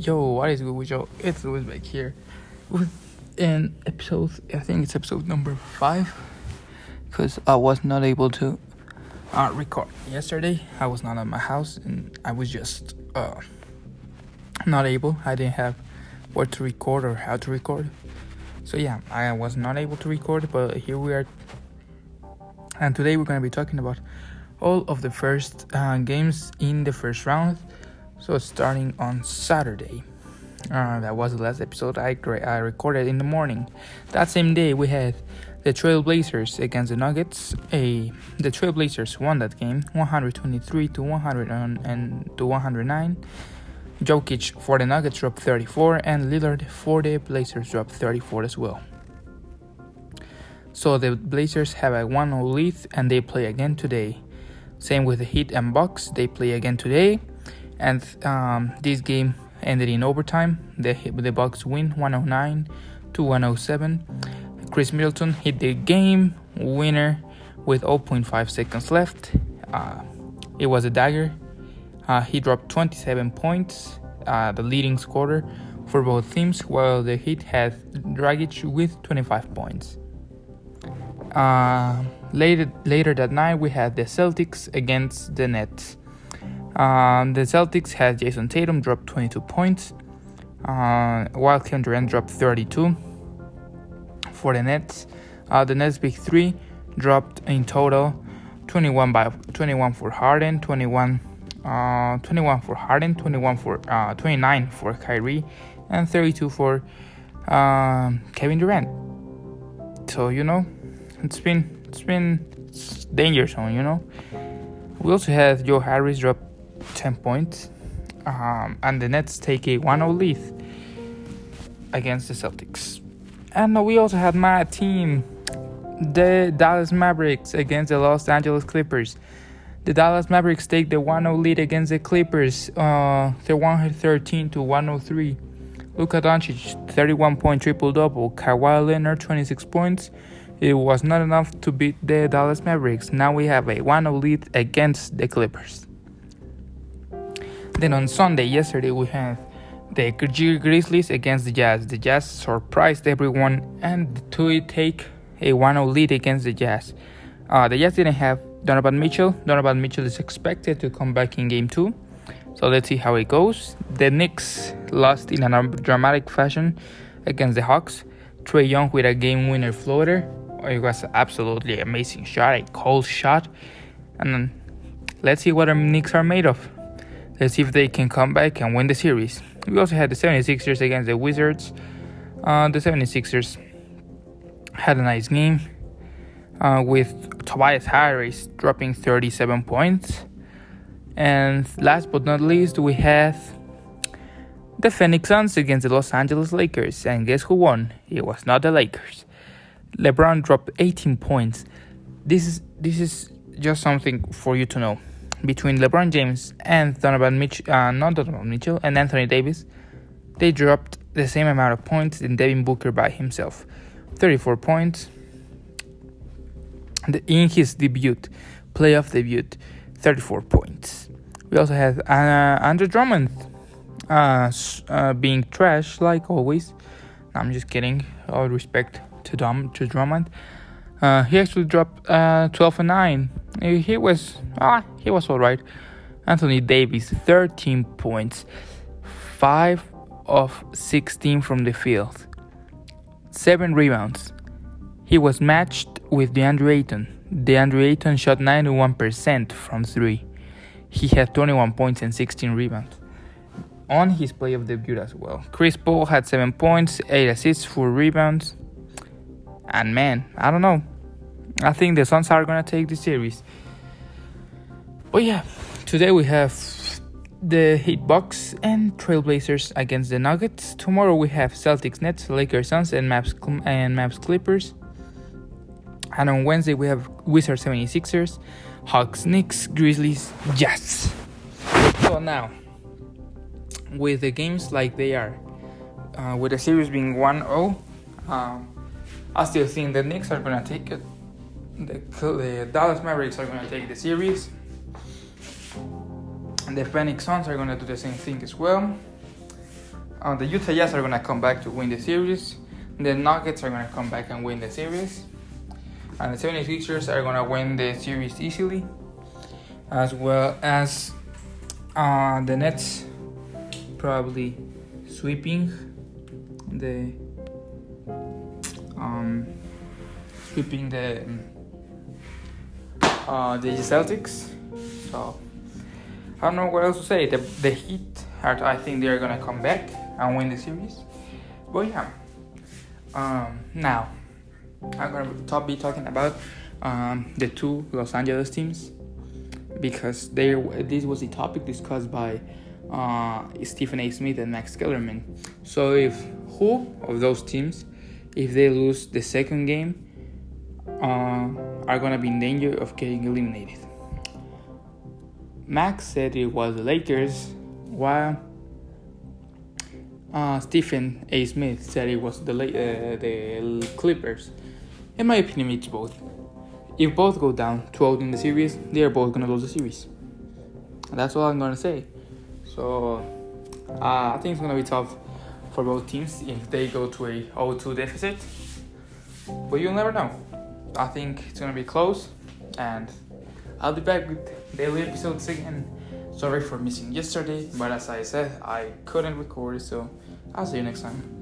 Yo, what is good with y'all? It's Louis back here with an episode. I think it's episode number five because I was not able to uh, record yesterday. I was not at my house and I was just uh, not able. I didn't have what to record or how to record. So yeah, I was not able to record, but here we are. And today we're gonna be talking about all of the first uh, games in the first round so starting on Saturday, uh, that was the last episode I, I recorded in the morning. That same day we had the Trailblazers against the Nuggets. A the Trailblazers won that game, 123 to 100 and to 109. Jokic for the Nuggets dropped 34, and Lillard for the Blazers dropped 34 as well. So the Blazers have a 1-0 lead, and they play again today. Same with the Heat and Bucks, they play again today and um, this game ended in overtime. The the Bucks win 109 to 107. Khris Middleton hit the game winner with 0.5 seconds left. Uh, it was a dagger. Uh, he dropped 27 points, uh, the leading scorer for both teams, while the Heat had Dragic with 25 points. Uh, later, later that night, we had the Celtics against the Nets. Um, the Celtics had Jayson Tatum drop 22 points, uh, while Kevin Durant dropped 32. For the Nets, uh, the Nets big three dropped in total 21 by 21 for Harden, 21, uh, 21 for Harden, 21 for uh, 29 for Kyrie, and 32 for um, Kevin Durant. So you know, it's been it's been danger zone. You know, we also had Joe Harris drop 10 points. Um, and the Nets take a 1 0 lead against the Celtics. And we also had my team, the Dallas Mavericks, against the Los Angeles Clippers. The Dallas Mavericks take the 1 0 lead against the Clippers, uh, the 113 to 103. Luka Doncic, 31 point triple double. Kawhi Leonard, 26 points. It was not enough to beat the Dallas Mavericks. Now we have a 1 0 lead against the Clippers. Then on Sunday, yesterday, we had the Grizzlies against the Jazz. The Jazz surprised everyone and to take a 1 0 lead against the Jazz. Uh, the Jazz didn't have Donovan Mitchell. Donovan Mitchell is expected to come back in game two. So let's see how it goes. The Knicks lost in a dramatic fashion against the Hawks. Trae Young with a game winner floater. It was absolutely amazing shot, a cold shot. And let's see what the Knicks are made of. Let's see if they can come back and win the series. We also had the 76ers against the Wizards. Uh, the 76ers had a nice game uh, with Tobias Harris dropping 37 points. And last but not least, we have the Phoenix Suns against the Los Angeles Lakers. And guess who won? It was not the Lakers. LeBron dropped 18 points. This is this is just something for you to know between LeBron James and Donovan Mitchell, uh, not Donovan Mitchell, and Anthony Davis, they dropped the same amount of points than Devin Booker by himself 34 points. In his debut, playoff debut, 34 points. We also have uh, Andre Drummond uh, uh, being trash, like always. I'm just kidding. All respect to, Dom, to Drummond. Uh, he actually dropped uh, 12 and 9. He was ah, he was all right. Anthony Davis, 13 points, 5 of 16 from the field, 7 rebounds. He was matched with DeAndre Ayton. DeAndre Ayton shot 91% from 3. He had 21 points and 16 rebounds on his play of debut as well. Chris Paul had 7 points, 8 assists, 4 rebounds. And man, I don't know. I think the Suns are gonna take the series. But yeah, today we have the Heat Bucks and Trailblazers against the Nuggets. Tomorrow we have Celtics Nets, Lakers Suns, and Mavs and Mavs Clippers. And on Wednesday we have Wizards 76ers, Hawks Knicks, Grizzlies, Jazz. So now, with the games like they are, uh, with the series being 1 0, um, I still think the Knicks are gonna take it. The, the Dallas Mavericks are gonna take the series. And the Phoenix Suns are gonna do the same thing as well. uh, the Utah Jazz are gonna come back to win the series. The Nuggets are gonna come back and win the series. And the 76ers are gonna win the series easily. As well as uh, the Nets probably sweeping the um, sweeping the uh, the Celtics. So I don't know what else to say. The the Heat are, I think they're gonna come back and win the series. But yeah. Um, now I'm gonna talk, be talking about um, the two Los Angeles teams because they this was a topic discussed by uh, Stephen A. Smith and Max Kellerman. So if who of those teams, if they lose the second game, uh, are gonna be in danger of getting eliminated. Max said it was the Lakers, while uh, Stephen A. Smith said it was the uh, the Clippers. In my opinion, it's both. If both go down 12 in the series, they are both gonna lose the series. That's all I'm gonna say. So uh, I think it's gonna be tough for both teams if they go to a 0-2 deficit. But you'll never know. I think it's gonna be close, and I'll be back with daily episodes again. Sorry for missing yesterday, but as I said, I couldn't record, so I'll see you next time.